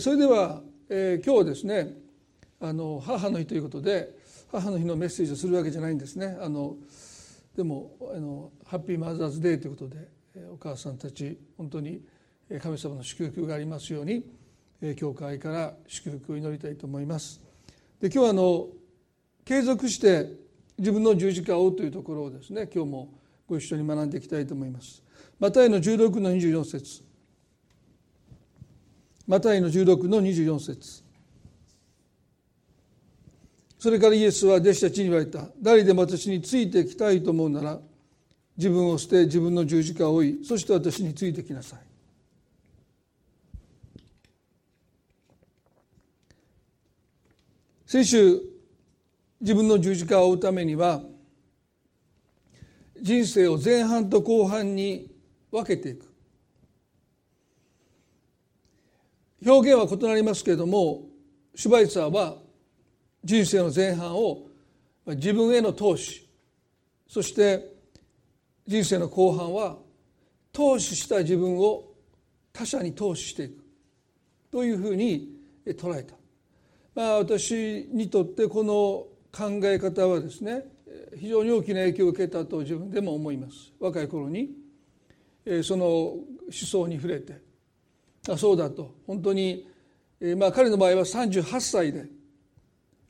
それでは、えー、今日はですねあの母の日ということで母の日のメッセージをするわけじゃないんですねあのでもあのハッピーマザーズデーということでお母さんたち本当に神様の祝福がありますように教会から祝福を祈りたいと思います。で今日はあの継続して自分の十字架を追うというところをですね今日もご一緒に学んでいきたいと思います。マタイの16の24節マタイの16の24節。それからイエスは弟子たちに言われた。誰でも私についてきたいと思うなら自分を捨て自分の十字架を追いそして私についてきなさい。先週自分の十字架を追うためには人生を前半と後半に分けていく。表現は異なりますけれどもシュバイツァーは人生の前半を自分への投資そして人生の後半は投資した自分を他者に投資していくというふうに捉えた、まあ、私にとってこの考え方はですね非常に大きな影響を受けたと自分でも思います。若い頃にその思想に触れてあそうだと。本当に、まあ、彼の場合は38歳で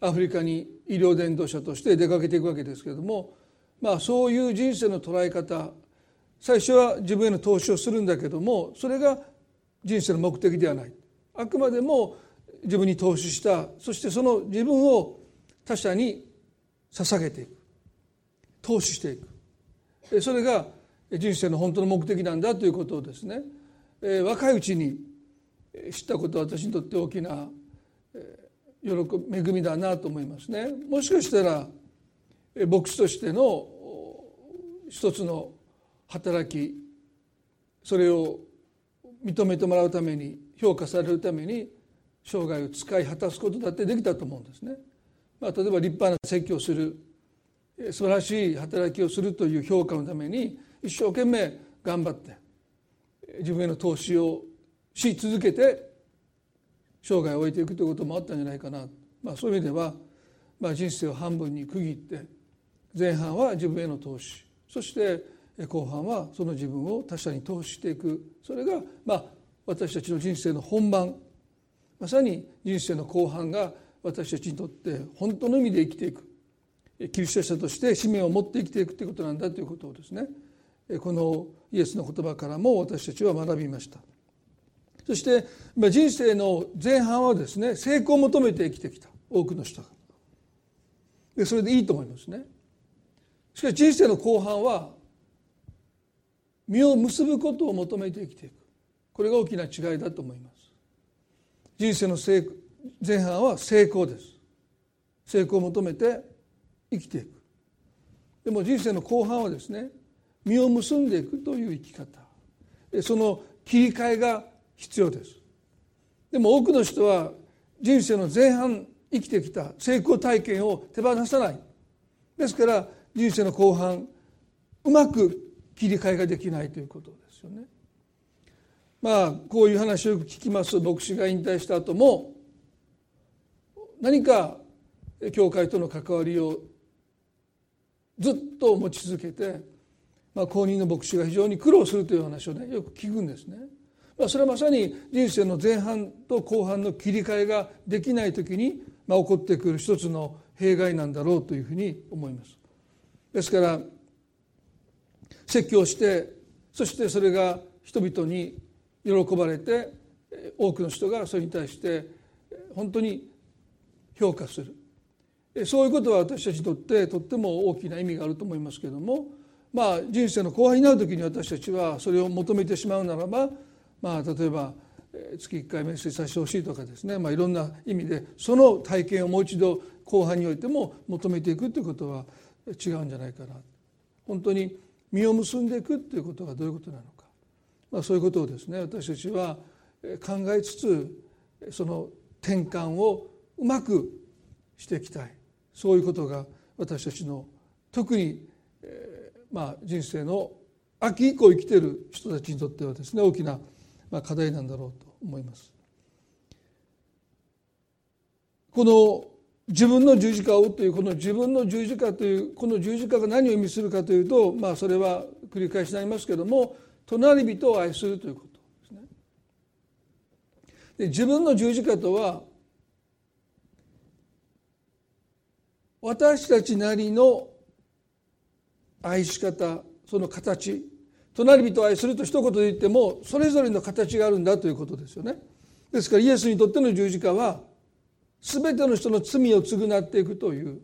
アフリカに医療伝道者として出かけていくわけですけれども、まあ、そういう人生の捉え方最初は自分への投資をするんだけどもそれが人生の目的ではない。あくまでも自分に投資したそしてその自分を他者に捧げていく。投資していく。それが人生の本当の目的なんだということをですね若いうちに知ったことは私にとって大きな喜び恵みだなと思いますね。もしかしたら牧師としての一つの働きそれを認めてもらうために評価されるために生涯を使い果たすことだってできたと思うんですね。まあ、例えば立派な説教をする素晴らしい働きをするという評価のために一生懸命頑張って自分への投資をし続けて生涯を終えていくということもあったんじゃないかな、まあ、そういう意味では、まあ、人生を半分に区切って前半は自分への投資そして後半はその自分を他者に投資していく。それが、まあ、私たちの人生の本番まさに人生の後半が私たちにとって本当の意味で生きていく。キリスト者として使命を持って生きていくということなんだということをですねこのイエスの言葉からも私たちは学びました。そして人生の前半はですね成功を求めて生きてきた多くの人が。でそれでいいと思いますね。しかし人生の後半は実を結ぶことを求めて生きていく。これが大きな違いだと思います。人生の前半は成功です。成功を求めて生きていく。でも人生の後半はですね実を結んでいくという生き方。その切り替えが必要です。でも多くの人は人生の前半生きてきた成功体験を手放さない。ですから人生の後半うまく切り替えができないということですよね。まあこういう話をよく聞きます。牧師が引退した後も何か教会との関わりをずっと持ち続けてまあ、公認の牧師が非常に苦労するという話をねよく聞くんですね。まあ、それはまさに人生の前半と後半の切り替えができない時に、まあ、起こってくる一つの弊害なんだろうというふうに思います。ですから説教してそしてそれが人々に喜ばれて多くの人がそれに対して本当に評価するそういうことは私たちにとってとっても大きな意味があると思いますけれどもまあ、人生の後半になる時に私たちはそれを求めてしまうならば、まあ、例えば月1回メッセージさせてほしいとかですね、まあ、いろんな意味でその体験をもう一度後半においても求めていくということは違うんじゃないかな。本当に実を結んでいくということがどういうことなのか、まあ、そういうことをですね私たちは考えつつその転換をうまくしていきたい。そういうことが私たちの特にまあ、人生の秋以降生きている人たちにとってはですね大きな課題なんだろうと思います。この自分の十字架をというこの自分の十字架というこの十字架が何を意味するかというとまあそれは繰り返しになりますけども隣人を愛するということですね。で自分の十字架とは私たちなりの愛し方その形。隣人を愛すると一言で言ってもそれぞれの形があるんだということですよね。ですからイエスにとっての十字架は全ての人の罪を償っていくという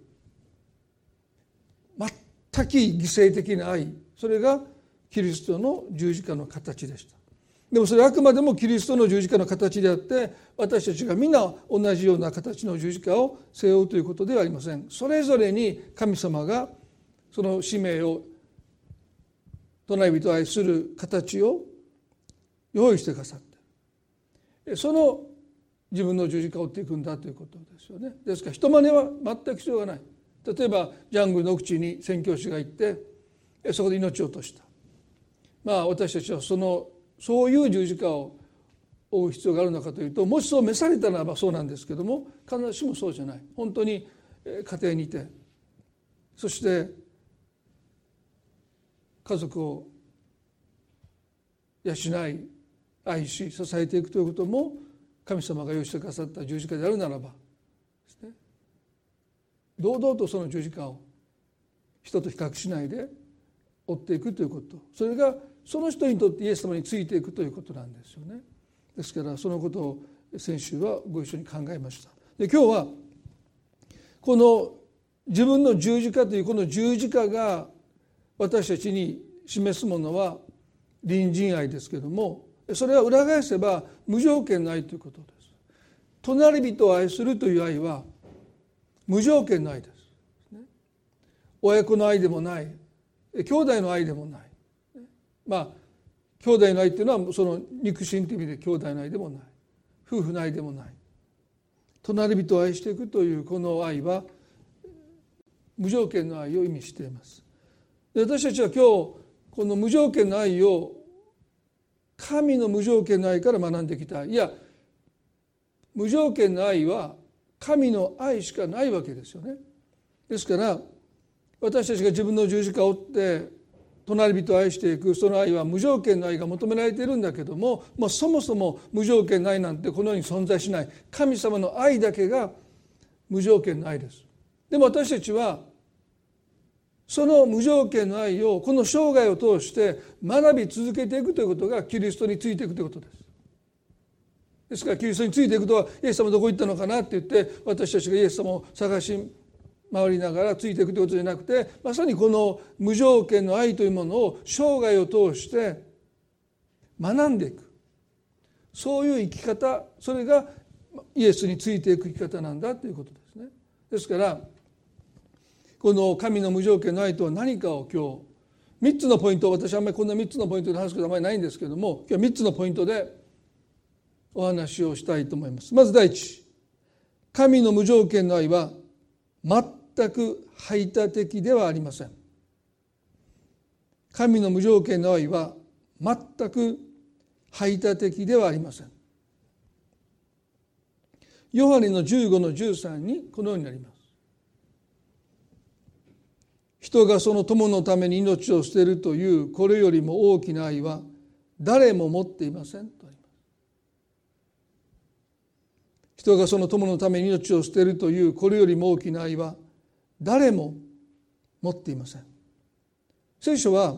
全く犠牲的な愛。それがキリストの十字架の形でした。でもそれはあくまでもキリストの十字架の形であって私たちが皆同じような形の十字架を背負うということではありません。それぞれに神様がその使命を隣人を愛する形を用意してくださってその自分の十字架を追っていくんだということですよね。ですから人真似は全く必要がない。例えばジャングルの奥地に宣教師が行ってそこで命を落とした。まあ私たちはそのそういう十字架を追う必要があるのかというともしそう召されたならばそうなんですけども必ずしもそうじゃない。本当に家庭にいて。そして家族を養い愛し支えていくということも神様が用意してくださった十字架であるならばですね堂々とその十字架を人と比較しないで追っていくということそれがその人にとってイエス様についていくということなんですよね。ですからそのことを先週はご一緒に考えました。で今日はこの自分の十字架というこの十字架が私たちに示すものは隣人愛ですけどもそれは裏返せば無条件の愛ということです。隣人を愛するという愛は無条件の愛です。親子の愛でもない。兄弟の愛でもない。まあ兄弟の愛っていうのはその肉親という意味で兄弟の愛でもない。夫婦の愛でもない。隣人を愛していくというこの愛は無条件の愛を意味しています。私たちは今日この無条件の愛を神の無条件の愛から学んできたいや無条件の愛は神の愛しかないわけですよね。ですから私たちが自分の十字架を追って隣人を愛していくその愛は無条件の愛が求められているんだけども、まあ、そもそも無条件の愛なんてこの世に存在しない神様の愛だけが無条件の愛です。でも私たちはその無条件の愛をこの生涯を通して学び続けていくということがキリストについていくということです。ですからキリストについていくとはイエス様どこ行ったのかなって言って私たちがイエス様を探し回りながらついていくということじゃなくてまさにこの無条件の愛というものを生涯を通して学んでいくそういう生き方それがイエスについていく生き方なんだということですね。ですからこの神の無条件の愛とは何かを今日3つのポイント私はあんまりこんな3つのポイントで話すことはあまりないんですけども今日は3つのポイントでお話をしたいと思います。まず第一神の無条件の愛は全く排他的ではありません。神の無条件の愛は全く排他的ではありません。ヨハネの15の13にこのようになります。人がその友のために命を捨てるというこれよりも大きな愛は誰も持っていませんとあります。人がその友のために命を捨てるというこれよりも大きな愛は誰も持っていません。聖書は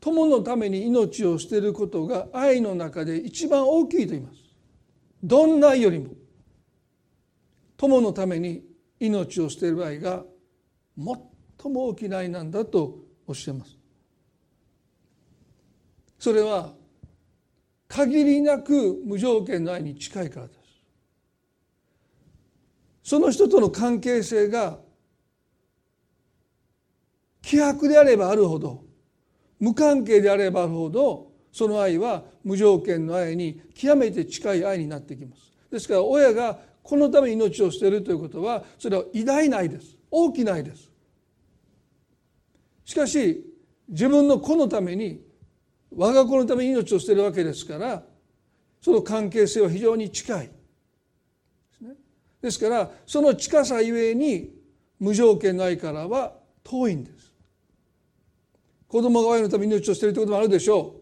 友のために命を捨てることが愛の中で一番大きいと言います。どんな愛よりも友のために命を捨てる愛が最最も大きな愛なんだとおっしゃいます。それは限りなく無条件の愛に近いからです。その人との関係性が希薄であればあるほど無関係であればあるほどその愛は無条件の愛に極めて近い愛になってきます。ですから親がこのために命を捨てるということはそれは偉大な愛です。大きな愛です。しかし自分の子のために我が子のために命を捨てるわけですからその関係性は非常に近い。です。からその近さゆえに無条件の愛からは遠いんです。子供が親のために命を捨てるということもあるでしょ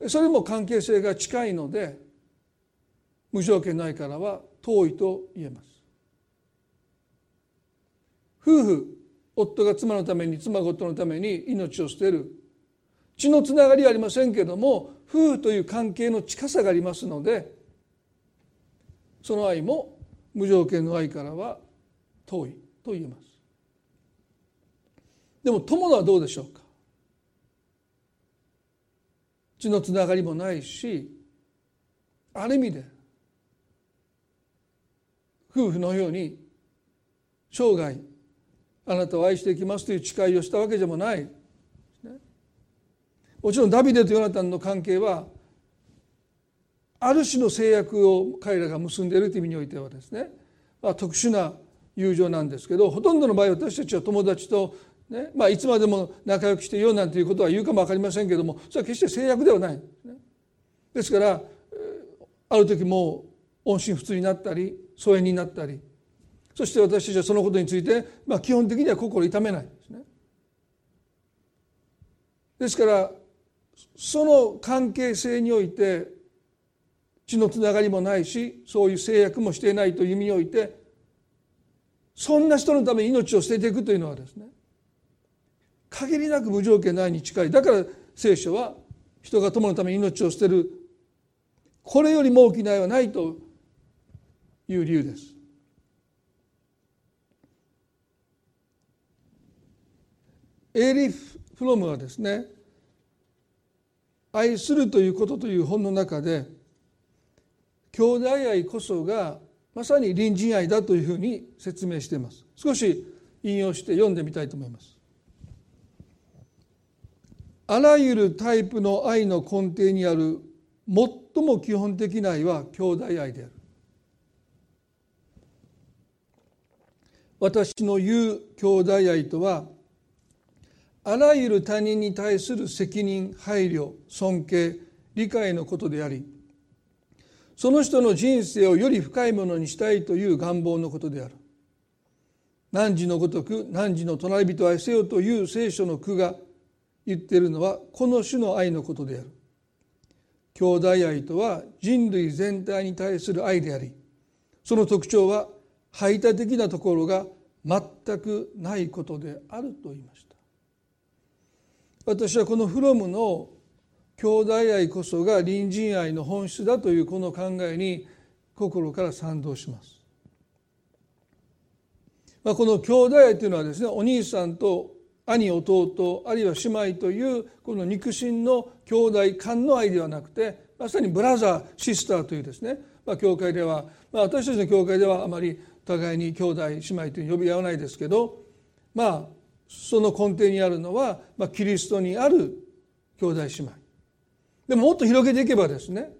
う。それも関係性が近いので無条件の愛からは遠いと言えます。夫婦夫が妻のために妻が夫のために命を捨てる。血のつながりはありませんけれども夫婦という関係の近さがありますのでその愛も無条件の愛からは遠いと言えます。でも友のはどうでしょうか？血のつながりもないしある意味で夫婦のように生涯あなたを愛していきますという誓いをしたわけでもない。もちろんダビデとヨナタンの関係はある種の制約を彼らが結んでいるという意味においてはですね、まあ、特殊な友情なんですけどほとんどの場合私たちは友達と、ね。まあ、いつまでも仲良くしていようなんていうことは言うかも分かりませんけどもそれは決して制約ではない。ですね。ですからある時も音信不通になったり疎遠になったりそして私たちはそのことについて、まあ、基本的には心痛めないですね。ですからその関係性において血のつながりもないしそういう制約もしていないという意味においてそんな人のために命を捨てていくというのはですね限りなく無条件の愛に近いだから聖書は人が友のために命を捨てるこれよりも大きな愛はないという理由です。エーリフ・フロムはですね愛するということという本の中で兄弟愛こそがまさに隣人愛だというふうに説明しています。少し引用して読んでみたいと思います。あらゆるタイプの愛の根底にある最も基本的な愛は兄弟愛である。私の言う兄弟愛とはあらゆる他人に対する責任配慮尊敬理解のことでありその人の人生をより深いものにしたいという願望のことである。汝のごとく汝の隣人を愛せよという聖書の句が言っているのはこの種の愛のことである。兄弟愛とは人類全体に対する愛でありその特徴は排他的なところが全くないことであると言いました。私はこのフロムの兄弟愛こそが隣人愛の本質だというこの考えに心から賛同します。まあ、この兄弟愛というのはですねお兄さんと兄弟あるいは姉妹というこの肉親の兄弟間の愛ではなくてまさにブラザーシスターというですね、まあ、教会では、まあ、私たちの教会ではあまり互いに兄弟姉妹と呼び合わないですけどまあその根底にあるのは、まあ、キリストにある兄弟姉妹。でももっと広げていけばですね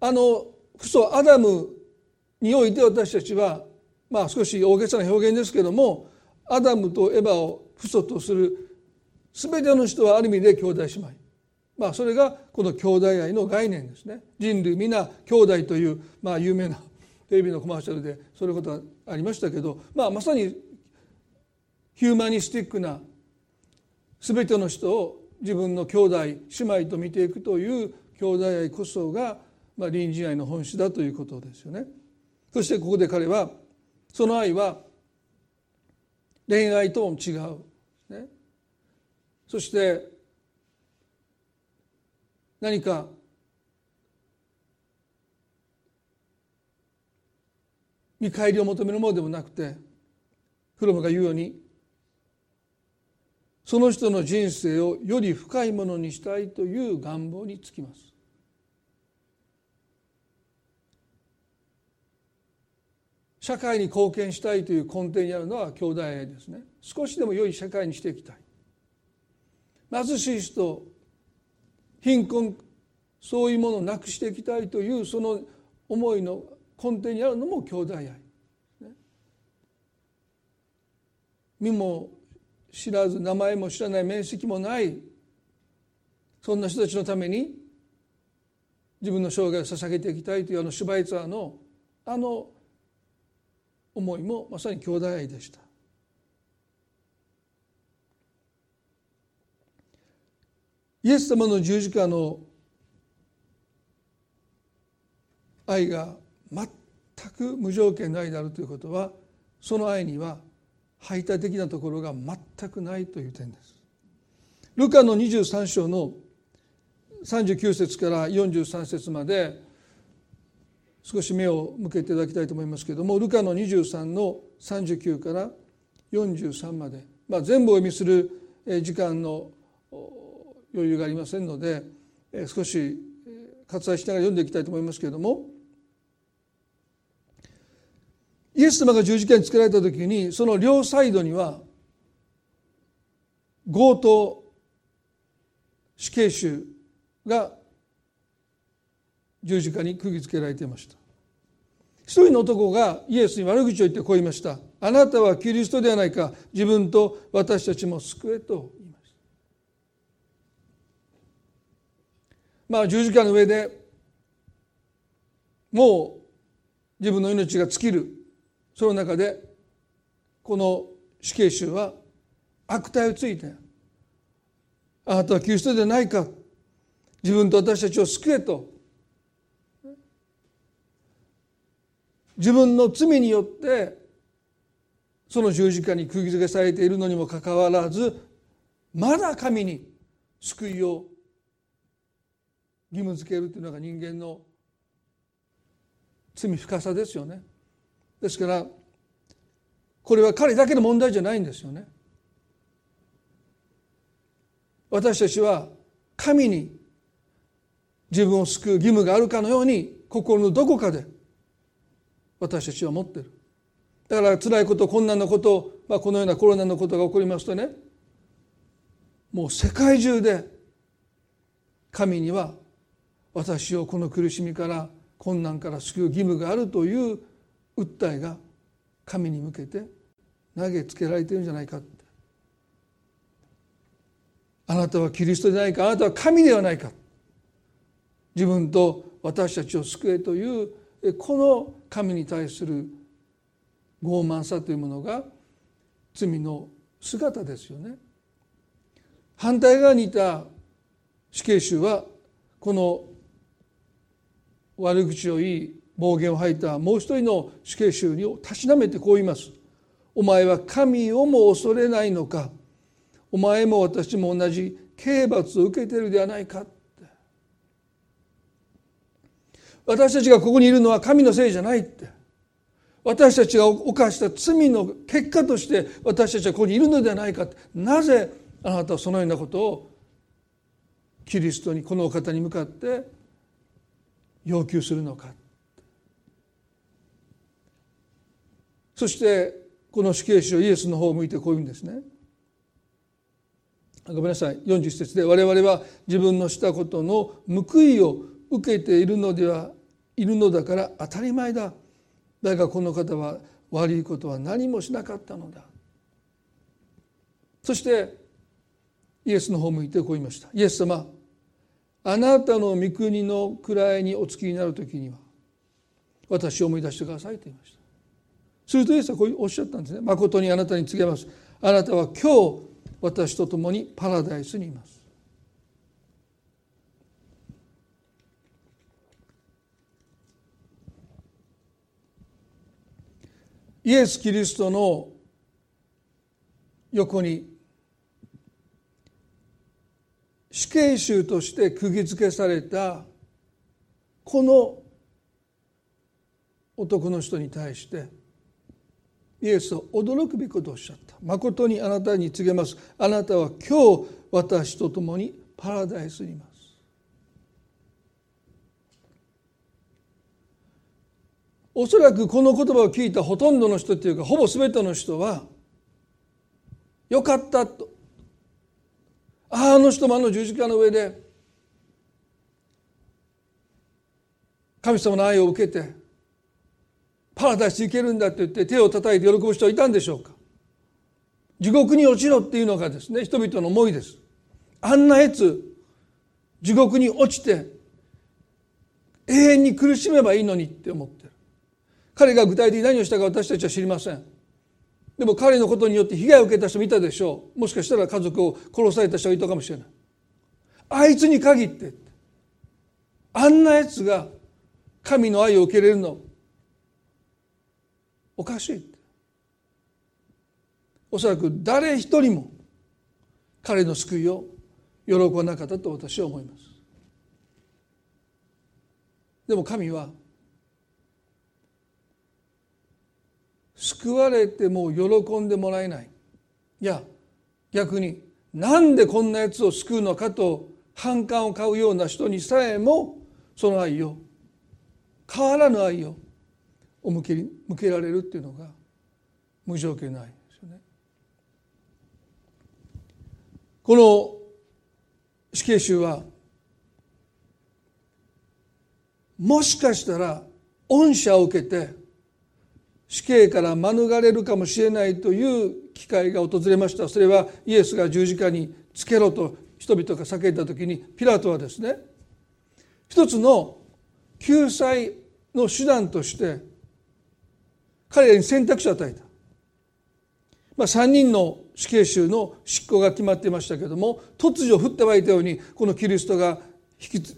あの父祖アダムにおいて私たちはまあ少し大げさな表現ですけどもアダムとエバを父祖とする全ての人はある意味で兄弟姉妹。まあそれがこの兄弟愛の概念ですね。人類皆兄弟というまあ有名なテレビのコマーシャルでそういうことがありましたけど、まあ、まさにヒューマニスティックな全ての人を自分の兄弟姉妹と見ていくという兄弟愛こそが、まあ、隣人愛の本質だということですよね。そしてここで彼はその愛は恋愛とも違う、ね、そして何か見返りを求めるものでもなくてフロムが言うようにその人の人生をより深いものにしたいという願望につきます。社会に貢献したいという根底にあるのは兄弟愛ですね。少しでも良い社会にしていきたい。貧しい人貧困そういうものをなくしていきたいというその思いの根底にあるのも兄弟愛、身も知らず名前も知らない面識もないそんな人たちのために自分の生涯を捧げていきたいというあのシュバイツァーのあの思いもまさに兄弟愛でした。イエス様の十字架の愛が全く無条件の愛であるということはその愛には排他的なところが全くないという点です。ルカの23章の39節から43節まで少し目を向けていただきたいと思いますけれどもルカの23の39から43まで、まあ、全部お読みする時間の余裕がありませんので少し割愛しながら読んでいきたいと思いますけれどもイエス様が十字架につけられた時にその両サイドには強盗死刑囚が十字架に釘付けられていました。一人の男がイエスに悪口を言ってこう言いました。あなたはキリストではないか。自分と私たちも救えと言いました。まあ十字架の上でもう自分の命が尽きる。その中でこの死刑囚は悪態をついてあなたはキリストでないか。自分と私たちを救えと。自分の罪によってその十字架に釘付けされているのにもかかわらずまだ神に救いを義務付けるというのが人間の罪深さですよね。ですからこれは彼だけの問題じゃないんですよね。私たちは神に自分を救う義務があるかのように心のどこかで私たちは持ってるだから辛いこと困難なこと、まあ、このようなコロナのことが起こりますとねもう世界中で神には私をこの苦しみから困難から救う義務があるという訴えが神に向けて投げつけられてるんじゃないかあなたはキリストでないか。あなたは神ではないか。自分と私たちを救えというこの神に対する傲慢さというものが罪の姿ですよね。反対側にいた死刑囚はこの悪口を言い暴言を吐いたもう一人の死刑囚にたしなめてこう言います。お前は神をも恐れないのか。お前も私も同じ刑罰を受けてるではないか。私たちがここにいるのは神のせいじゃないって。私たちが犯した罪の結果として私たちはここにいるのではないか。なぜあなたはそのようなことをキリストにこのお方に向かって要求するのか。そしてこの死刑囚イエスの方を向いてこう言うんですね。ごめんなさい。40節で我々は自分のしたことの報いを受けているのではいるのだから当たり前だ。だがこの方は悪いことは何もしなかったのだ。そしてイエスの方を向いてこう言いました。イエス様あなたの御国の位にお付きになる時には私を思い出してくださいと言いました。するとイエスはこうおっしゃったんですね。誠にあなたに告げます。あなたは今日私と共にパラダイスにいます。イエス・キリストの横に死刑囚として釘付けされたこの男の人に対してイエスは驚くべきことをおっしゃった。誠にあなたに告げます。あなたは今日私と共にパラダイスにいます。おそらくこの言葉を聞いたほとんどの人というかほぼ全ての人はよかったと。ああの人もあの十字架の上で神様の愛を受けてパラダイス行けるんだって言って手を叩いて喜ぶ人はいたんでしょうか？地獄に落ちろっていうのがですね人々の思いです。あんなやつ地獄に落ちて永遠に苦しめばいいのにって思ってる。彼が具体的に何をしたか私たちは知りません。でも彼のことによって被害を受けた人もいたでしょう。もしかしたら家族を殺された人がいたかもしれない。あいつに限って。あんなやつが神の愛を受けれるのおかしいおそらく誰一人も彼の救いを喜ばなかったと私は思います。でも神は救われても喜んでもらえない。いや逆になんでこんなやつを救うのかと反感を買うような人にさえもその愛を変わらぬ愛を向け向けられるっていうのが無条件の愛ですよね。この死刑囚はもしかしたら恩赦を受けて死刑から免れるかもしれないという機会が訪れましたそれはイエスが十字架につけろと人々が叫んだ時にピラトはですね一つの救済の手段として彼らに選択肢を与えた、まあ、3人の死刑囚の執行が決まっていましたけれども突如降って湧いたようにこのキリストが引き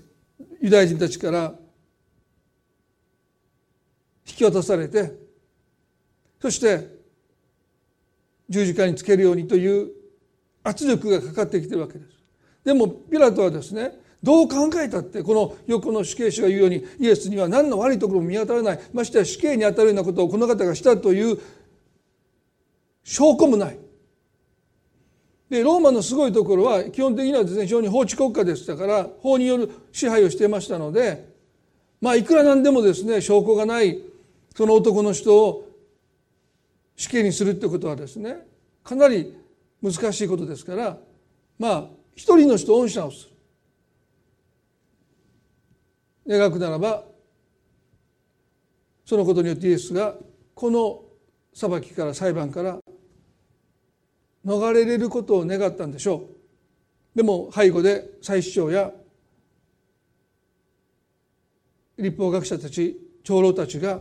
ユダヤ人たちから引き渡されてそして十字架につけるようにという圧力がかかってきてるわけです。でもピラトはですねどう考えたってこの横の死刑囚が言うようにイエスには何の悪いところも見当たらないましてや死刑に当たるようなことをこの方がしたという証拠もない。でローマのすごいところは基本的にはですね非常に法治国家でしたから法による支配をしていましたのでまあいくらなんでもですね証拠がないその男の人を死刑にするってことはですねかなり難しいことですからまあ一人の人を恩赦をする描くならばそのことによってイエスがこの裁きから裁判から逃れれることを願ったんでしょう。でも背後で祭司長や立法学者たち長老たちが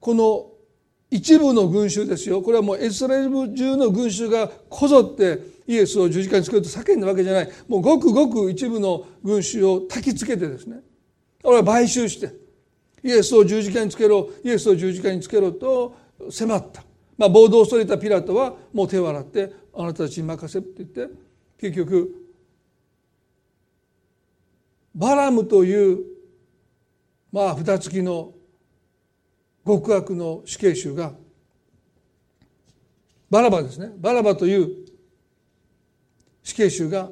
この一部の群衆ですよ。これはもうエスラエル中の群衆がこぞってイエスを十字架につけると叫んだわけじゃない。もうごくごく一部の群衆を焚きつけてですね。俺は買収してイエスを十字架につけろイエスを十字架につけろと迫った、まあ、暴動を恐れたピラトはもう手を洗ってあなたたちに任せって言って結局バラムというまあ札付きの極悪の死刑囚がバラバですね。バラバという死刑囚が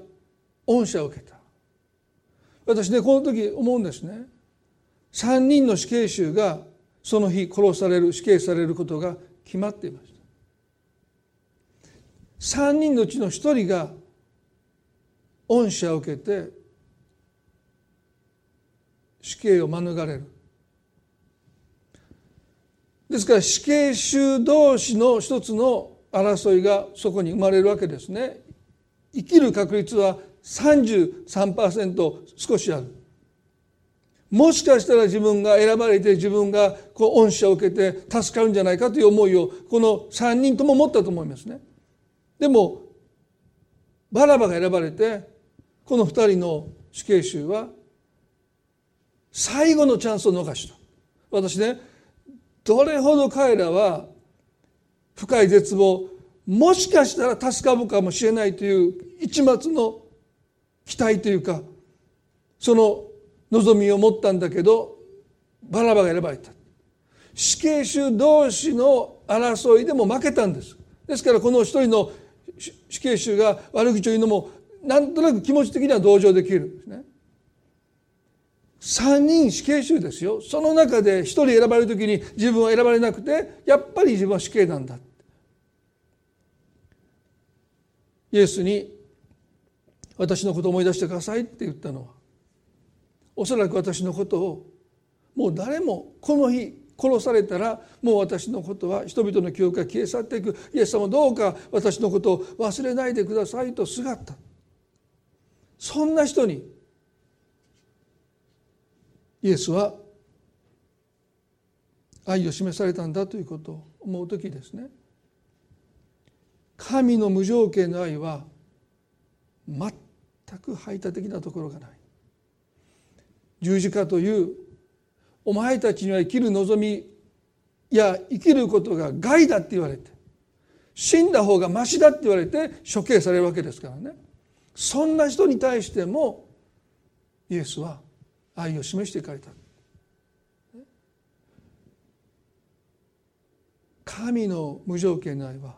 恩赦を受けた。私ねこの時思うんですね。3人の死刑囚がその日殺される死刑されることが決まっていました。3人のうちの1人が恩赦を受けて死刑を免れる。ですから死刑囚同士の一つの争いがそこに生まれるわけですね。生きる確率は33%少しある。もしかしたら自分が選ばれて自分がこう恩赦を受けて助かるんじゃないかという思いをこの3人とも持ったと思いますね。でもバラバが選ばれてこの2人の死刑囚は最後のチャンスを逃した。私ねどれほど彼らは深い絶望もしかしたら助かるかもしれないという一末の期待というかその望みを持ったんだけどバラバが選ばれた。死刑囚同士の争いでも負けたんです。ですからこの一人の死刑囚が悪口を言うのもなんとなく気持ち的には同情できるんですね。3人死刑囚ですよ。その中で1人選ばれる時に自分は選ばれなくてやっぱり自分は死刑なんだ。イエスに私のことを思い出してくださいって言ったのはおそらく私のことをもう誰もこの日殺されたらもう私のことは人々の記憶が消え去っていく。イエス様どうか私のことを忘れないでくださいとすがった。そんな人にイエスは愛を示されたんだということを思う時ですね。神の無条件の愛は全く排他的なところがない。十字架というお前たちには生きる望みや生きることが害だって言われて死んだ方がましだって言われて処刑されるわけですからね。そんな人に対してもイエスは愛を示していかれた。神の無条件の愛は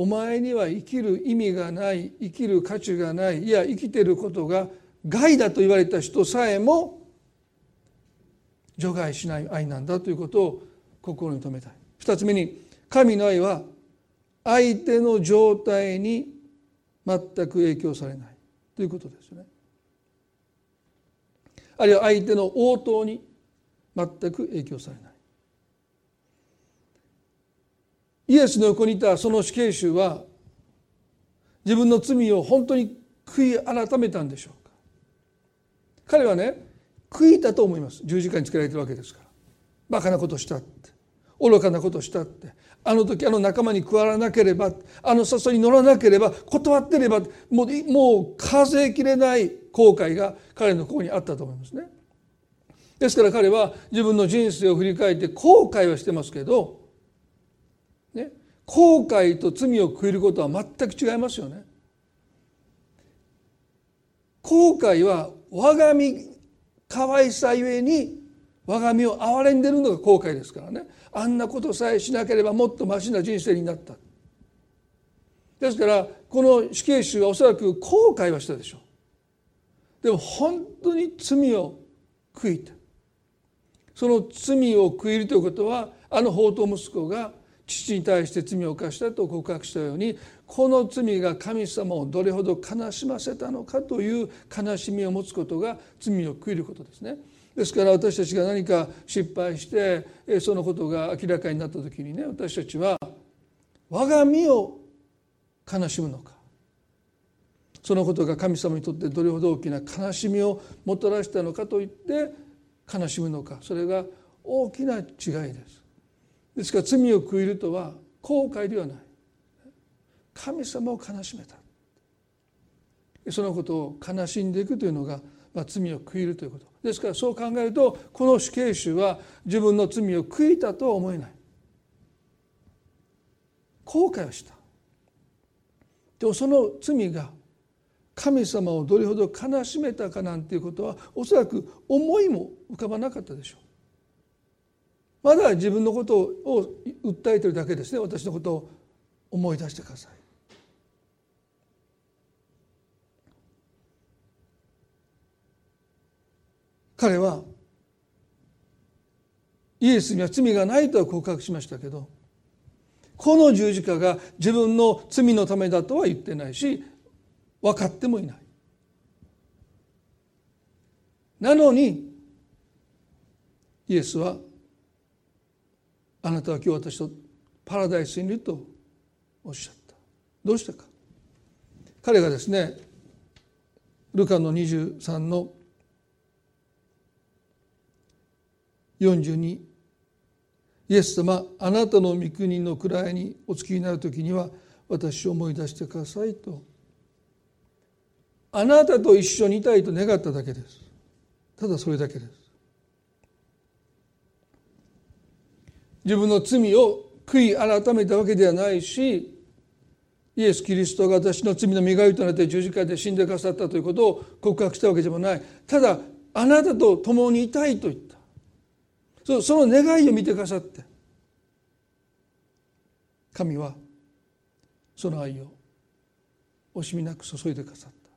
お前には生きる意味がない生きる価値がないいや生きてることが害だと言われた人さえも除外しない愛なんだということを心に留めたい。二つ目に神の愛は相手の状態に全く影響されない。ということですよね。あるいは相手の応答に全く影響されない。イエスの横にいたその死刑囚は自分の罪を本当に悔い改めたんでしょうか。彼はね悔いたと思います。十字架につけられてるわけですから。バカなことしたって。愚かなことしたって。あの時あの仲間に加わらなければあの誘いに乗らなければ断ってればもうもう数えきれない後悔が彼の心にあったと思いますね。ですから彼は自分の人生を振り返って後悔はしてますけど、後悔と罪を悔いることは全く違いますよね。後悔は我が身可愛さゆえに我が身を憐れんでるのが後悔ですからね。あんなことさえしなければもっとましな人生になった。ですからこの死刑囚はおそらく後悔はしたでしょう。でも本当に罪を悔いた。その罪を悔いるということはあの宝刀息子が父に対して罪を犯したと告白したようにこの罪が神様をどれほど悲しませたのかという悲しみを持つことが罪を悔いることですね。ですから私たちが何か失敗してそのことが明らかになった時にね私たちは我が身を悲しむのか。そのことが神様にとってどれほど大きな悲しみをもたらしたのかといって悲しむのか。それが大きな違いです。ですから罪を悔いるとは後悔ではない。神様を悲しめた。そのことを悲しんでいくというのが、まあ、罪を悔いるということ。ですからそう考えるとこの死刑囚は自分の罪を悔いたとは思えない。後悔をした。でもその罪が神様をどれほど悲しめたかなんていうことはおそらく思いも浮かばなかったでしょう。まだ自分のことを訴えてるだけですね。私のことを思い出してください。彼はイエスには罪がないとは告白しましたけどこの十字架が自分の罪のためだとは言ってないし分かってもいない。なのにイエスはあなたは今日私とパラダイスにいるとおっしゃった。どうしたか。彼がですねルカの23の42イエス様あなたの御国の位にお付きになる時には私を思い出してくださいと。あなたと一緒にいたいと願っただけです。ただそれだけです。自分の罪を悔い改めたわけではないしイエス・キリストが私の罪の身代わりとなって十字架で死んでくださったということを告白したわけでもない。ただあなたと共にいたいと言った。その願いを見てくださって神はその愛を惜しみなく注いでくださった。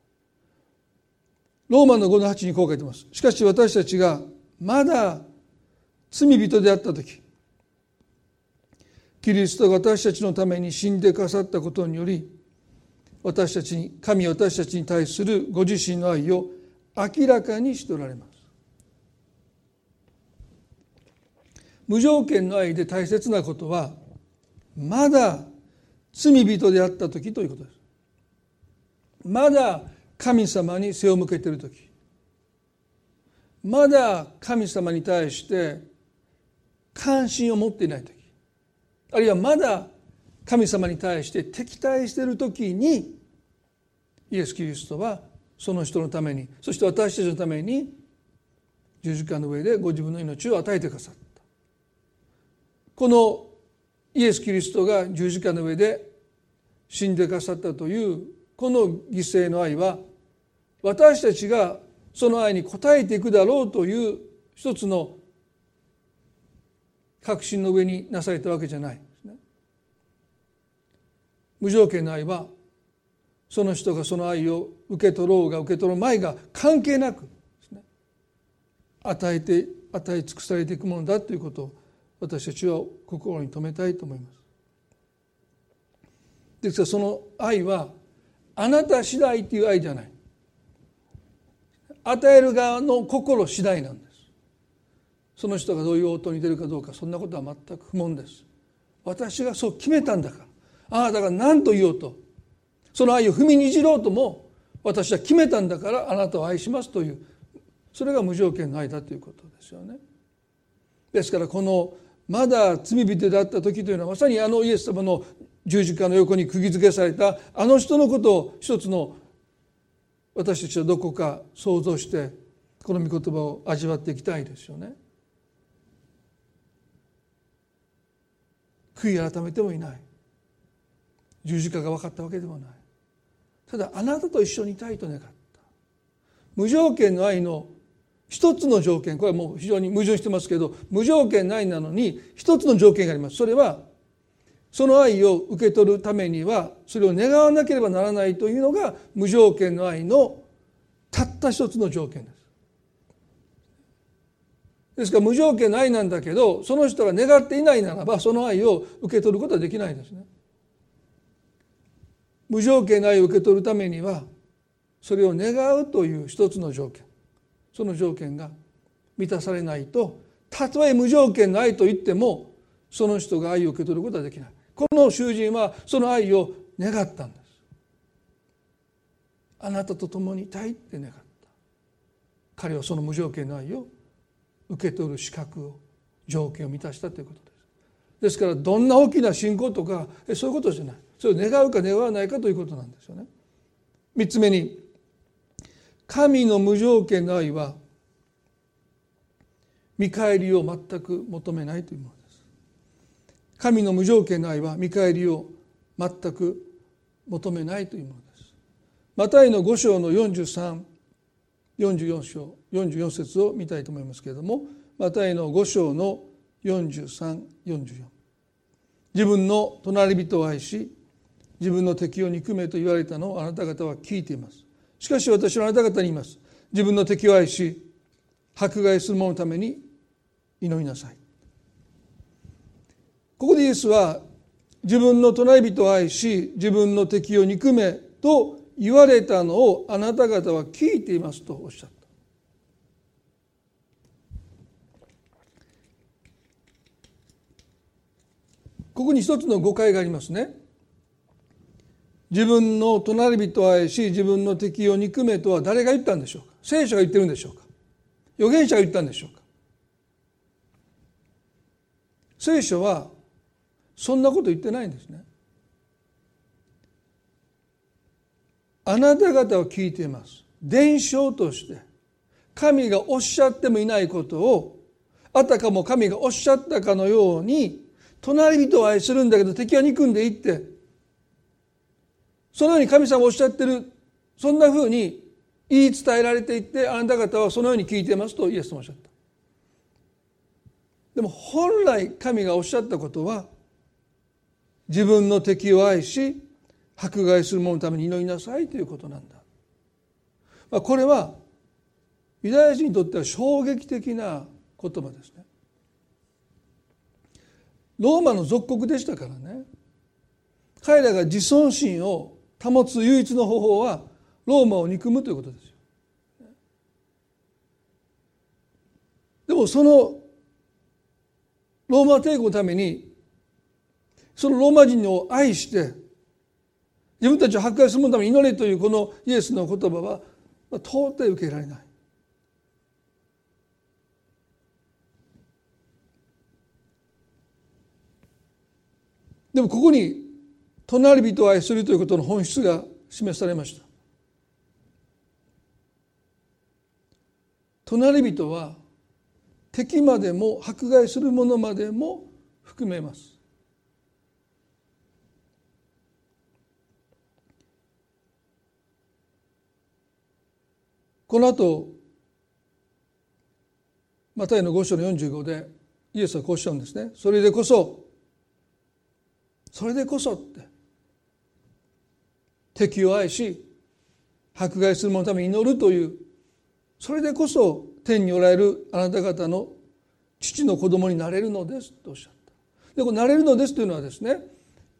ローマの5の8にこう書いてます。しかし私たちがまだ罪人であった時キリストが私たちのために死んでくださったことにより私たちに神私たちに対するご自身の愛を明らかにしておられます。無条件の愛で大切なことはまだ罪人であった時ということです。まだ神様に背を向けている時。まだ神様に対して関心を持っていない時。あるいはまだ神様に対して敵対している時にイエス・キリストはその人のためにそして私たちのために十字架の上でご自分の命を与えてくださったこのイエス・キリストが十字架の上で死んでくださったというこの犠牲の愛は私たちがその愛に応えていくだろうという一つの確信の上になされたわけじゃない。無条件の愛はその人がその愛を受け取ろうが受け取る前が関係なくですね与えて与え尽くされていくものだということを私たちは心に留めたいと思います。ですからその愛はあなた次第という愛じゃない。与える側の心次第なんです。その人がどういう応答に出るかどうかそんなことは全く不問です。私がそう決めたんだから。ああだから何と言おうと。その愛を踏みにじろうとも私は決めたんだからあなたを愛しますという。それが無条件の愛だということですよね。ですからこのまだ罪人であった時というのはまさにあのイエス様の十字架の横に釘付けされたあの人のことを一つの私たちはどこか想像してこの御言葉を味わっていきたいですよね。悔い改めてもいない。十字架が分かったわけでもないただあなたと一緒にいたいと願った無条件の愛の一つの条件これはもう非常に矛盾してますけど無条件の愛なのに一つの条件がありますそれはその愛を受け取るためにはそれを願わなければならないというのが無条件の愛のたった一つの条件です。ですから無条件の愛なんだけどその人が願っていないならばその愛を受け取ることはできないですね。無条件の愛を受け取るためにはそれを願うという一つの条件。その条件が満たされないとたとえ無条件の愛と言ってもその人が愛を受け取ることはできない。この囚人はその愛を願ったんです。あなたと共にいたいって願った。彼はその無条件の愛を受け取る資格を条件を満たしたということです。ですからどんな大きな信仰とかそういうことじゃない。それを願うか願わないかということなんですよね。三つ目に神の無条件の愛は見返りを全く求めないというものです。神の無条件の愛は見返りを全く求めないというものです。マタイの5章の4344章44節を見たいと思いますけれどもマタイの5章の4344自分の隣人を愛し自分の敵を憎めと言われたのをあなた方は聞いていますしかし私はあなた方に言います自分の敵を愛し迫害する者のために祈りなさいここでイエスは自分の隣人を愛し自分の敵を憎めと言われたのをあなた方は聞いていますとおっしゃった。ここに一つの誤解がありますね。自分の隣人を愛し自分の敵を憎めとは誰が言ったんでしょうか？聖書が言ってるんでしょうか？預言者が言ったんでしょうか？聖書はそんなこと言ってないんですね。あなた方は聞いています。伝承として神がおっしゃってもいないことをあたかも神がおっしゃったかのように隣人を愛するんだけど敵は憎んでいってそのように神様おっしゃってるそんなふうに言い伝えられていってあなた方はそのように聞いてますとイエスもおっしゃった。でも本来神がおっしゃったことは自分の敵を愛し迫害する者のために祈りなさいということなんだ、まあ、これはユダヤ人にとっては衝撃的な言葉ですね。ローマの属国でしたからね。彼らが自尊心を保つ唯一の方法はローマを憎むということですよでもそのローマ帝国のためにそのローマ人を愛して自分たちを迫害するために祈れというこのイエスの言葉は到底受けられない。でもここに隣人を愛するということの本質が示されました。隣人は敵までも迫害する者までも含めます。この後マタイの5章の45でイエスはこうおっしゃるんですね。それでこそそれでこそって。敵を愛し迫害する者のために祈るというそれでこそ天におられるあなた方の父の子供になれるのですとおっしゃった。でこのなれるのですというのはですね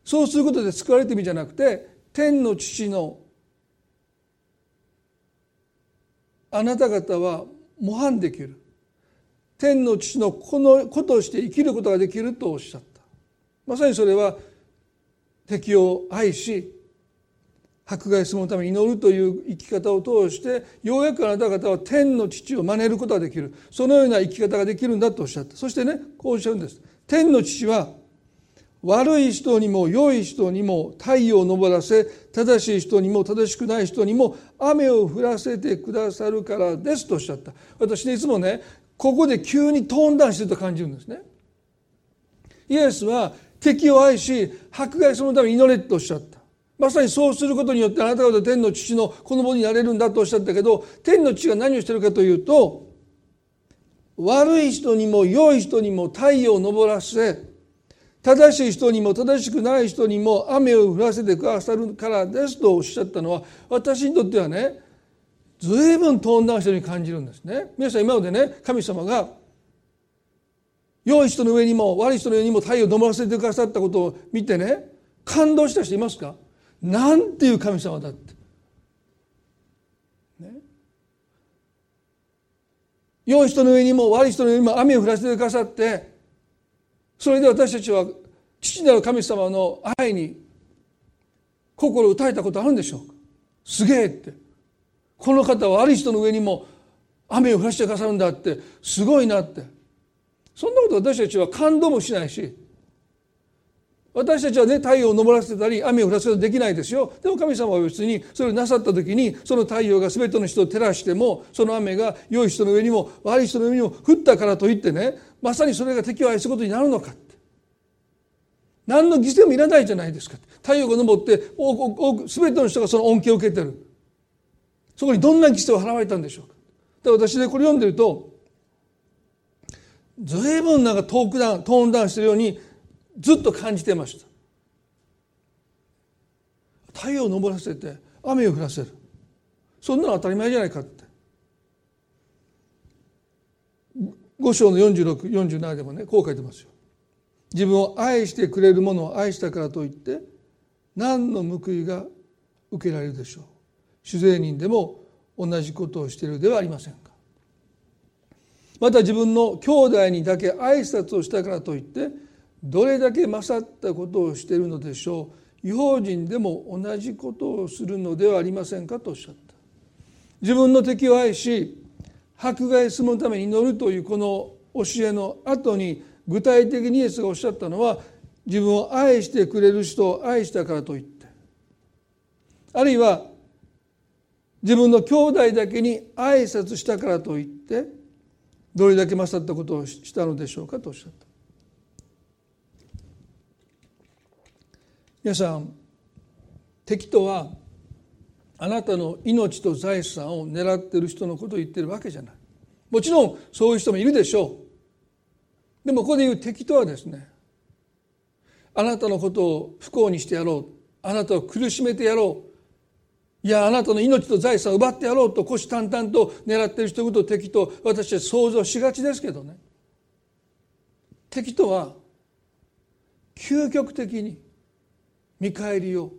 そうすることで救われてみじゃなくて天の父のあなた方は模範できる。天の父のこの子として生きることができるとおっしゃった。まさにそれは敵を愛し迫害するために祈るという生き方を通してようやくあなた方は天の父を真似ることができる。そのような生き方ができるんだとおっしゃった。そしてねこうおっしゃるんです。天の父は悪い人にも良い人にも太陽を昇らせ正しい人にも正しくない人にも雨を降らせてくださるからですとおっしゃった。私ねいつもねここで急にトーンダウンしてると感じるんですね。イエスは敵を愛し迫害するために祈れとおっしゃった。まさにそうすることによってあなた方天の父の子供になれるんだとおっしゃったけど天の父が何をしてるかというと悪い人にも良い人にも太陽を昇らせ正しい人にも正しくない人にも雨を降らせてくださるからですとおっしゃったのは私にとってはね随分トーンダウンしてるように感じるんですね。皆さん今までね神様が良い人の上にも悪い人の上にも太陽を昇らせてくださったことを見てね感動した人いますか？なんていう神様だって。ね、良い人の上にも悪い人の上にも雨を降らせてくださってそれで私たちは父なる神様の愛に心打たれたことあるんでしょうか。すげえって。この方は悪い人の上にも雨を降らせてくださるんだって。すごいなって。そんなこと私たちは感動もしないし私たちはね太陽を昇らせたり雨を降らせたりできないですよ。でも神様は別にそれをなさった時にその太陽が全ての人を照らしてもその雨が良い人の上にも悪い人の上にも降ったからといってねまさにそれが敵を愛することになるのかって。何の犠牲もいらないじゃないですか太陽が昇って多く全ての人がその恩恵を受けてる。そこにどんな犠牲を払われたんでしょうか。で私でこれ読んでると随分なんかトークダウントーンダウンしてるようにずっと感じてました。太陽を昇らせて雨を降らせる。そんなの当たり前じゃないかって。5章の4647でもねこう書いてますよ。自分を愛してくれるものを愛したからといって何の報いが受けられるでしょう。主税人でも同じことをしているではありませんか。また自分の兄弟にだけ挨拶をしたからといってどれだけ勝ったことをしているのでしょう。違法人でも同じことをするのではありませんかとおっしゃった。自分の敵を愛し迫害するために祈るというこの教えの後に具体的にイエスがおっしゃったのは自分を愛してくれる人を愛したからといって。あるいは自分の兄弟だけに挨拶したからといってどれだけ勝ったことをしたのでしょうかとおっしゃった。皆さん敵とはあなたの命と財産を狙ってる人のことを言ってるわけじゃない。もちろんそういう人もいるでしょう。でもここで言う敵とはですねあなたのことを不幸にしてやろう。あなたを苦しめてやろう。いやあなたの命と財産を奪ってやろうと虎視眈々と狙っている人々敵と私は想像しがちですけどね。敵とは究極的に見返りを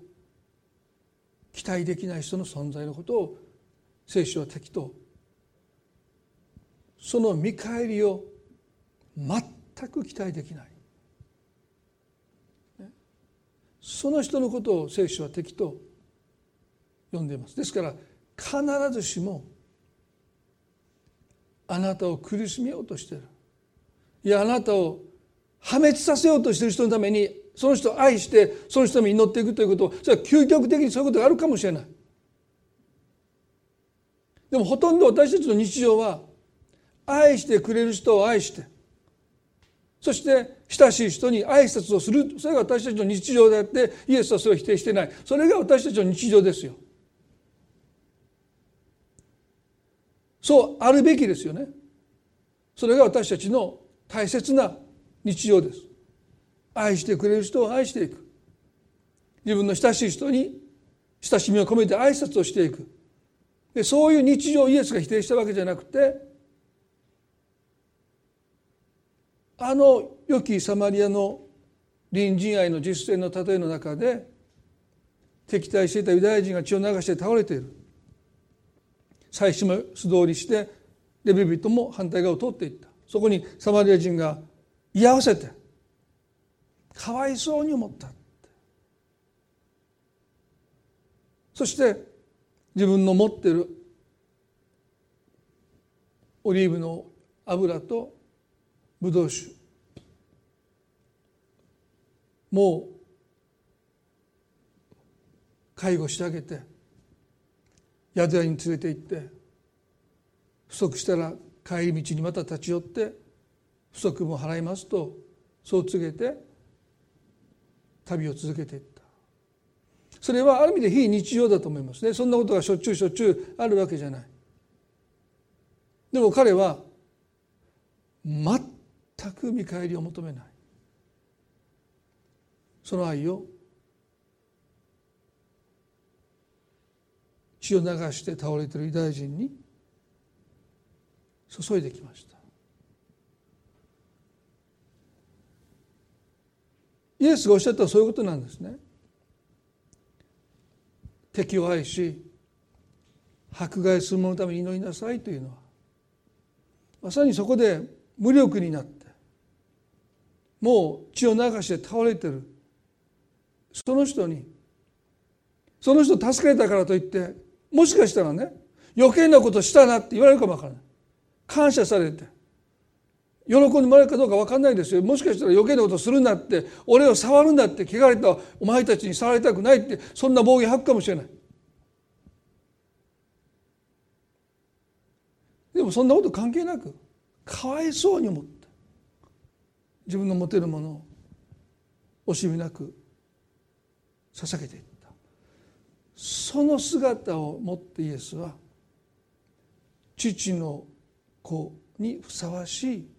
期待できない人の存在のことを聖書は敵と。その見返りを全く期待できない。その人のことを聖書は敵と呼んでいます。ですから必ずしもあなたを苦しめようとしている。いやあなたを破滅させようとしている人のためにその人を愛してその人に祈っていくということ。それは究極的にそういうことがあるかもしれない。でもほとんど私たちの日常は愛してくれる人を愛してそして親しい人に挨拶をする。それが私たちの日常であってイエスはそれを否定してない。それが私たちの日常ですよ。そうあるべきですよね。それが私たちの大切な日常です。愛してくれる人を愛していく。自分の親しい人に親しみを込めて挨拶をしていく。でそういう日常をイエスが否定したわけじゃなくてあの良きサマリアの隣人愛の実践の例えの中で敵対していたユダヤ人が血を流して倒れている。祭司も素通りしてレビ人も反対側を通っていった。そこにサマリア人が居合わせてかわいそうに思ったそして自分の持ってるオリーブの油とブドウ酒。もう介護してあげて宿屋に連れて行って不足したら帰り道にまた立ち寄って不足も払いますとそう告げて旅を続けていった。それはある意味で非日常だと思いますね。そんなことがしょっちゅうしょっちゅうあるわけじゃない。でも彼は全く見返りを求めない。その愛を血を流して倒れているユダヤ人に注いできました。イエスがおっしゃったそういうことなんですね。敵を愛し迫害する者のために祈りなさいというのはまさにそこで無力になってもう血を流して倒れてるその人にその人を助けたからといってもしかしたらね余計なことしたなって言われるかもわからない。感謝されて喜んでもらえるかどうか分かんないですよ。もしかしたら余計なことするなって俺を触るんだって汚れたお前たちに触りたくないってそんな暴言吐くかもしれない。でもそんなこと関係なくかわいそうに思って自分の持てるものを惜しみなく捧げていった。その姿を持ってイエスは父の子にふさわしい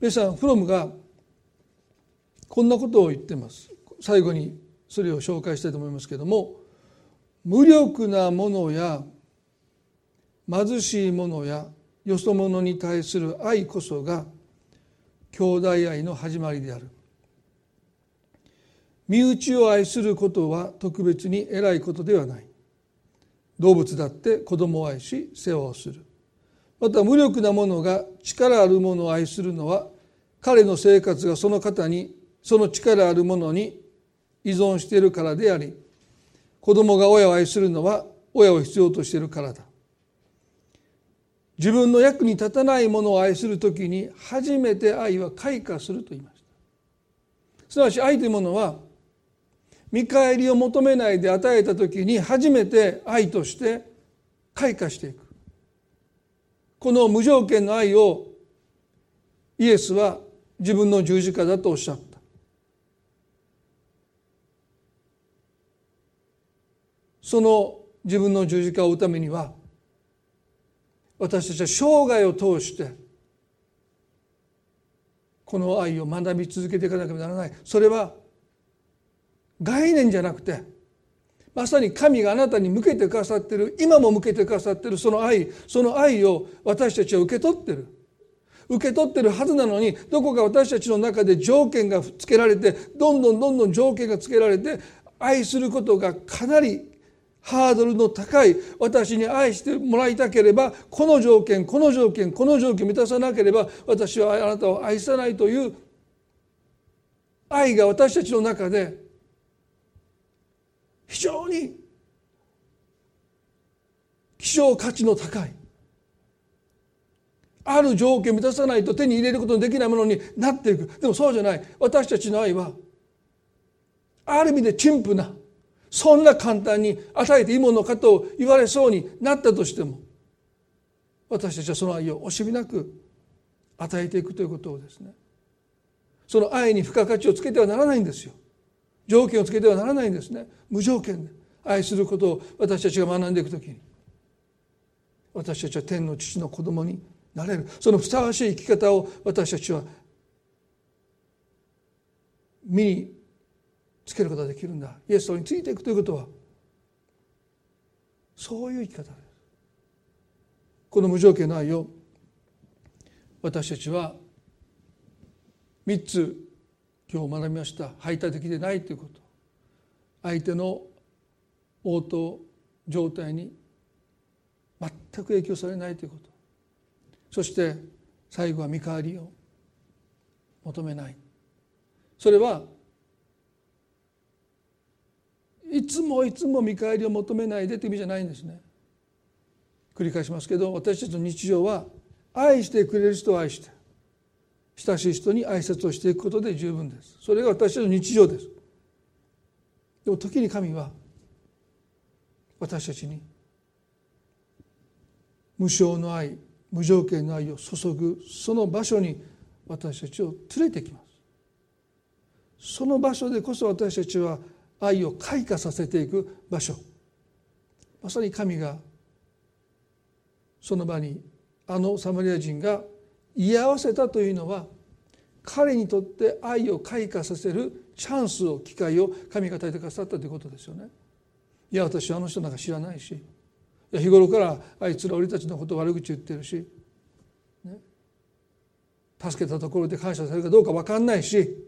皆さんフロムがこんなことを言ってます。最後にそれを紹介したいと思いますけれども無力なものや貧しい者やよそ者に対する愛こそが兄弟愛の始まりである。身内を愛することは特別に偉いことではない。動物だって子供を愛し世話をする。また無力な者が力ある者を愛するのは彼の生活がその方にその力ある者に依存しているからであり子供が親を愛するのは親を必要としているからだ。自分の役に立たないものを愛する時に初めて愛は開花すると言いました。すなわち愛というものは見返りを求めないで与えた時に初めて愛として開花していく。この無条件の愛をイエスは自分の十字架だとおっしゃった。その自分の十字架を追うためには私たちは生涯を通してこの愛を学び続けていかなければならない。それは概念じゃなくてまさに神があなたに向けてくださってる今も向けてくださってるその愛その愛を私たちは受け取ってる。受け取ってるはずなのにどこか私たちの中で条件がつけられてどんどんどんどん条件がつけられて愛することがかなりハードルの高い私に愛してもらいたければこの条件この条件この条件満たさなければ私はあなたを愛さないという愛が私たちの中で非常に希少価値の高いある条件を満たさないと手に入れることのできないものになっていく。でもそうじゃない。私たちの愛はある意味で陳腐なそんな簡単に与えていいものかと言われそうになったとしても私たちはその愛を惜しみなく与えていくということをですねその愛に付加価値をつけてはならないんですよ。条件をつけてはならないんですね。無条件で。愛することを私たちが学んでいくときに。私たちは天の父の子供になれる。そのふさわしい生き方を私たちは身につけることができるんだ。イエスについていくということはそういう生き方です。この無条件の愛を私たちは3つ今日学びました。排他的でないということ。相手の応答状態に全く影響されないということ。そして最後は見返りを求めない。それはいつもいつも見返りを求めないでという意味じゃないんですね。繰り返しますけど私たちの日常は愛してくれる人を愛して。親しい人に挨拶をしていくことで十分です。それが私たちの日常です。でも時に神は私たちに無償の愛無条件の愛を注ぐその場所に私たちを連れてきます。その場所でこそ私たちは愛を開花させていく場所。まさに神がその場にあのサマリア人が居合わせたというのは彼にとって愛を開花させるチャンスを機会を神が与えてくださったということですよね。いや私はあの人なんか知らないしいや日頃からあいつら俺たちのこと悪口言ってるし、ね、助けたところで感謝されるかどうか分かんないし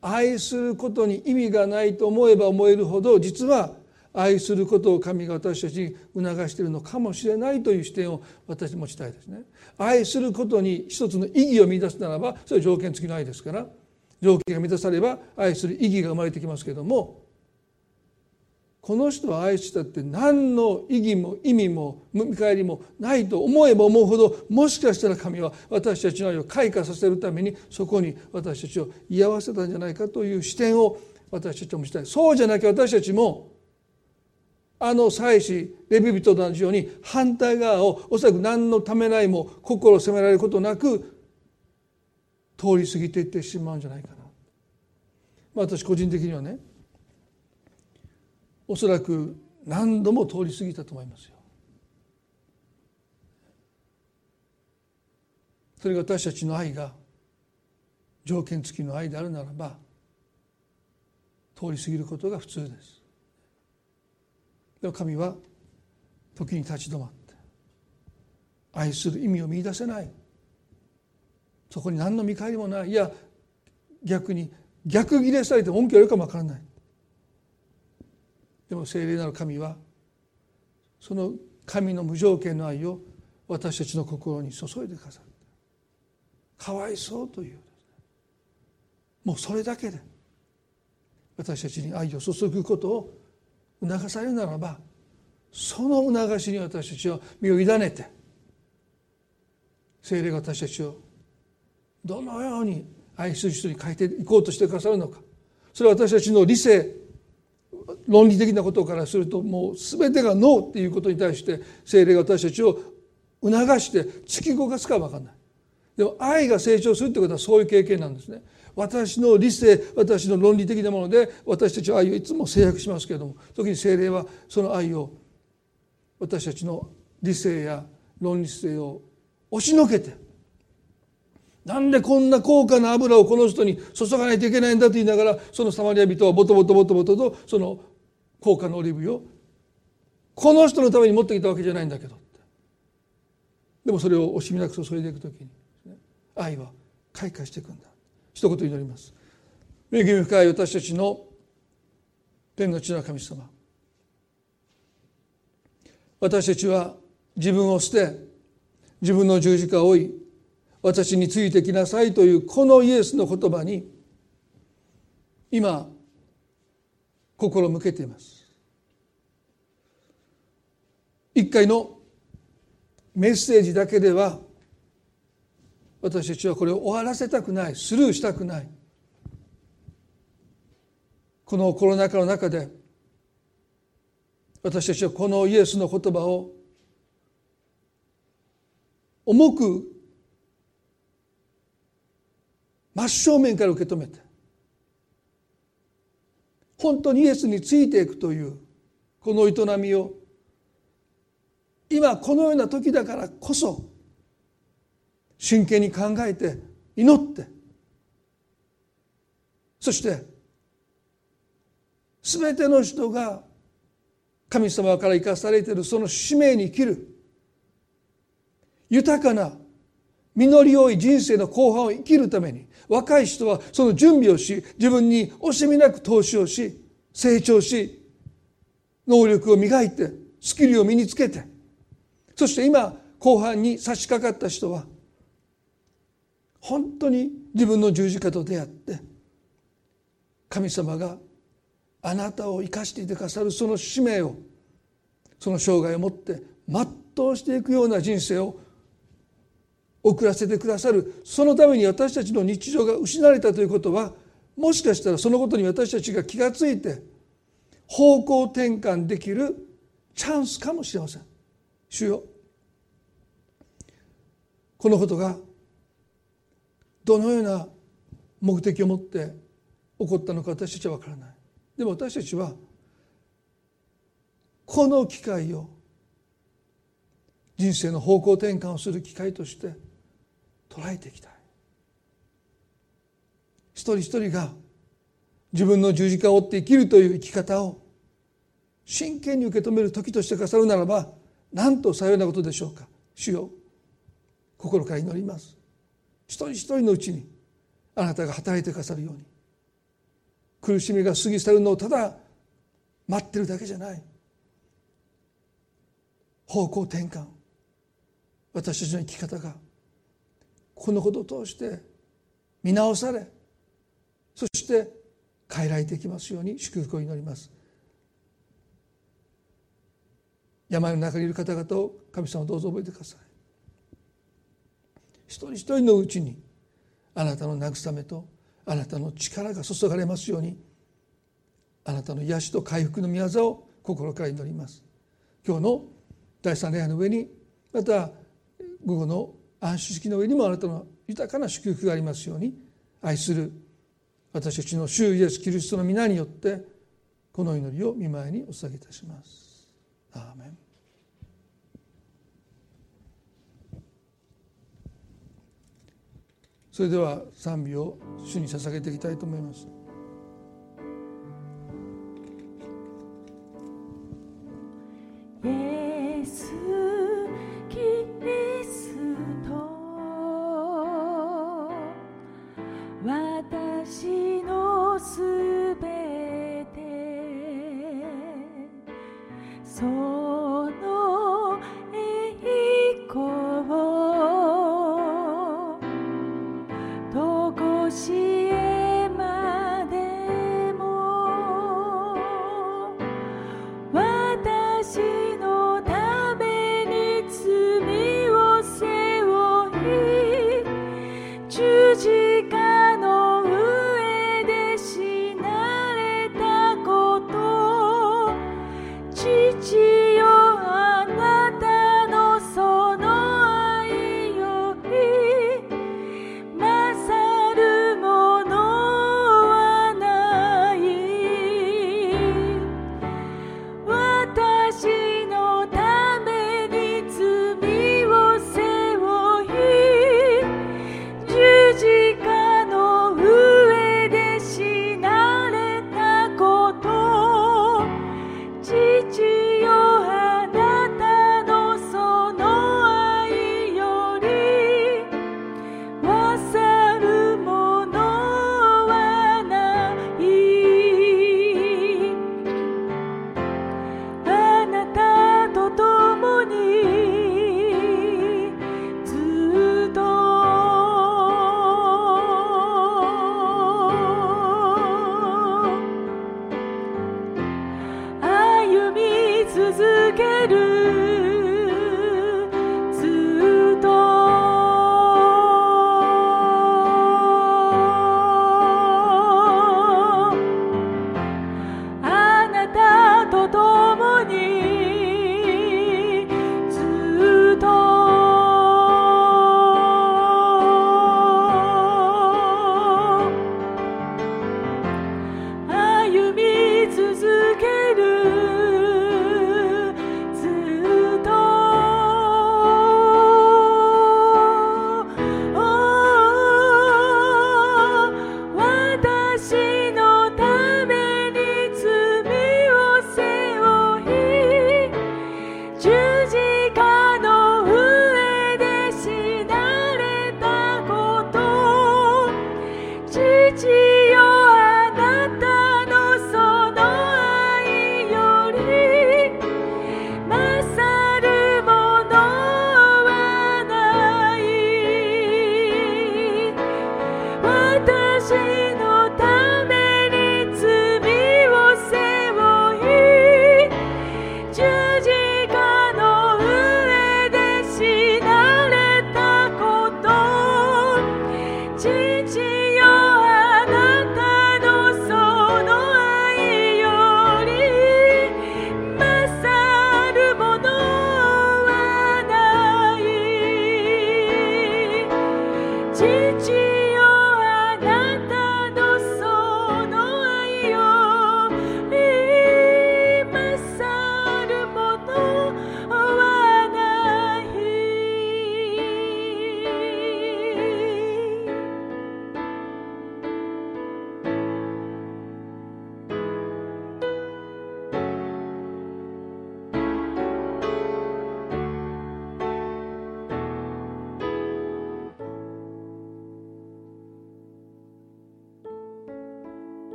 愛することに意味がないと思えば思えるほど実は愛することを神が私たちに促しているのかもしれないという視点を私持ちたいですね。愛することに一つの意義を見出すならばそれは条件付きの愛ですから条件が満たされば愛する意義が生まれてきますけどもこの人は愛したって何の意義も意味も見返りもないと思えば思うほどもしかしたら神は私たちの愛を開花させるためにそこに私たちを居合わせたんじゃないかという視点を私たちは持ちたいそうじゃなきゃ私たちもあの祭司レビ人と同じように反対側をおそらく何のためらいも心を責められることなく通り過ぎていってしまうんじゃないかな。まあ、私個人的にはねおそらく何度も通り過ぎたと思いますよ。それが私たちの愛が条件付きの愛であるならば通り過ぎることが普通です。でも神は時に立ち止まって愛する意味を見いだせない。そこに何の見返りもない。いや逆に逆ギレされて恩恵を得るかもわからない。でも聖霊なる神はその神の無条件の愛を私たちの心に注いでくださるかわいそうというもうそれだけで私たちに愛を注ぐことを促されるならばその促しに私たちは身を委ねて精霊が私たちをどのように愛する人に変えていこうとしてくださるのか。それは私たちの理性論理的なことからするともう全てがノーっていうことに対して精霊が私たちを促して突き動かすかは分かんない。でも愛が成長するってことはそういう経験なんですね。私の理性私の論理的なもので私たちは愛をいつも制約しますけれども時に精霊はその愛を私たちの理性や論理性を押しのけてなんでこんな高価な油をこの人に注がないといけないんだと言いながらそのサマリア人はボトボトボトボトとその高価なオリーブ油をこの人のために持ってきたわけじゃないんだけどでもそれを惜しみなく注いでいく時に愛は開花していくんだ。一言祈ります。恵み深い私たちの天の地の神様。私たちは自分を捨て自分の十字架を追い私についてきなさいというこのイエスの言葉に今心向けています。一回のメッセージだけでは私たちはこれを終わらせたくないスルーしたくない。このコロナ禍の中で私たちはこのイエスの言葉を重く真正面から受け止めて本当にイエスについていくというこの営みを今このような時だからこそ真剣に考えて祈って。そして全ての人が神様から生かされているその使命に生きる豊かな実り多い人生の後半を生きるために若い人はその準備をし自分に惜しみなく投資をし成長し能力を磨いてスキルを身につけて。そして今後半に差し掛かった人は本当に自分の十字架と出会って神様があなたを生かしていてくださるその使命をその生涯をもって全うしていくような人生を送らせてくださるそのために私たちの日常が失われたということはもしかしたらそのことに私たちが気がついて方向転換できるチャンスかもしれません。主よこのことがどのような目的を持って起こったのか私たちは分からない。でも私たちはこの機会を人生の方向転換をする機会として捉えていきたい。一人一人が自分の十字架を追って生きるという生き方を真剣に受け止める時としてくださるならばなんとさようなことでしょうか。主よ心から祈ります。一人一人のうちにあなたが働いてくださるように苦しみが過ぎ去るのをただ待ってるだけじゃない方向転換私たちの生き方がこのことを通して見直されそして変えられていきますように祝福を祈ります。病の中にいる方々を神様どうぞ覚えてください。一人一人のうちにあなたの慰めとあなたの力が注がれますようにあなたの癒しと回復の御業を心から祈ります今日の第三礼拝の上にまた午後の安息式の上にもあなたの豊かな祝福がありますように愛する私たちの主イエス・キリストの皆によってこの祈りを見舞いにお捧げいたします。アーメンそれでは賛美を主に捧げていきたいと思います。イエス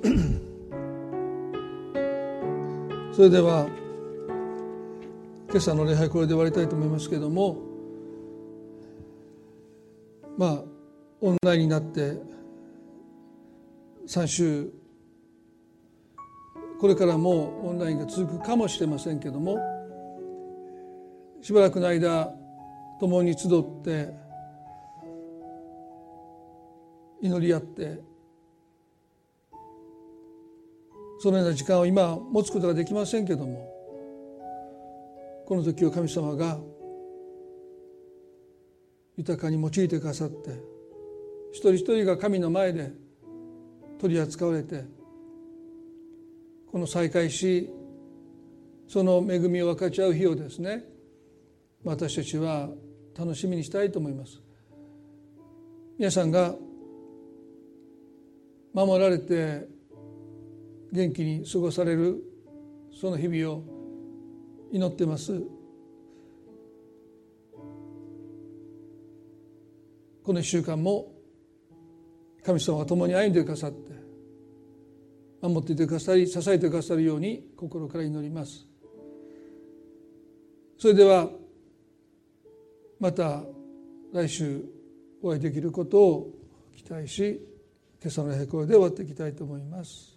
それでは今朝の礼拝これで終わりたいと思いますけれどもまあオンラインになって3週これからもオンラインが続くかもしれませんけどもしばらくの間共に集って祈り合ってそのような時間を今持つことができませんけどもこの時を神様が豊かに用いてくださって一人一人が神の前で取り扱われてこの再会しその恵みを分かち合う日をですね私たちは楽しみにしたいと思います。皆さんが守られて元気に過ごされるその日々を祈ってます。この1週間も神様が共に歩んでくださって守っていてくださり支えてくださるように心から祈ります。それではまた来週お会いできることを期待し今朝の平行で終わっていきたいと思います。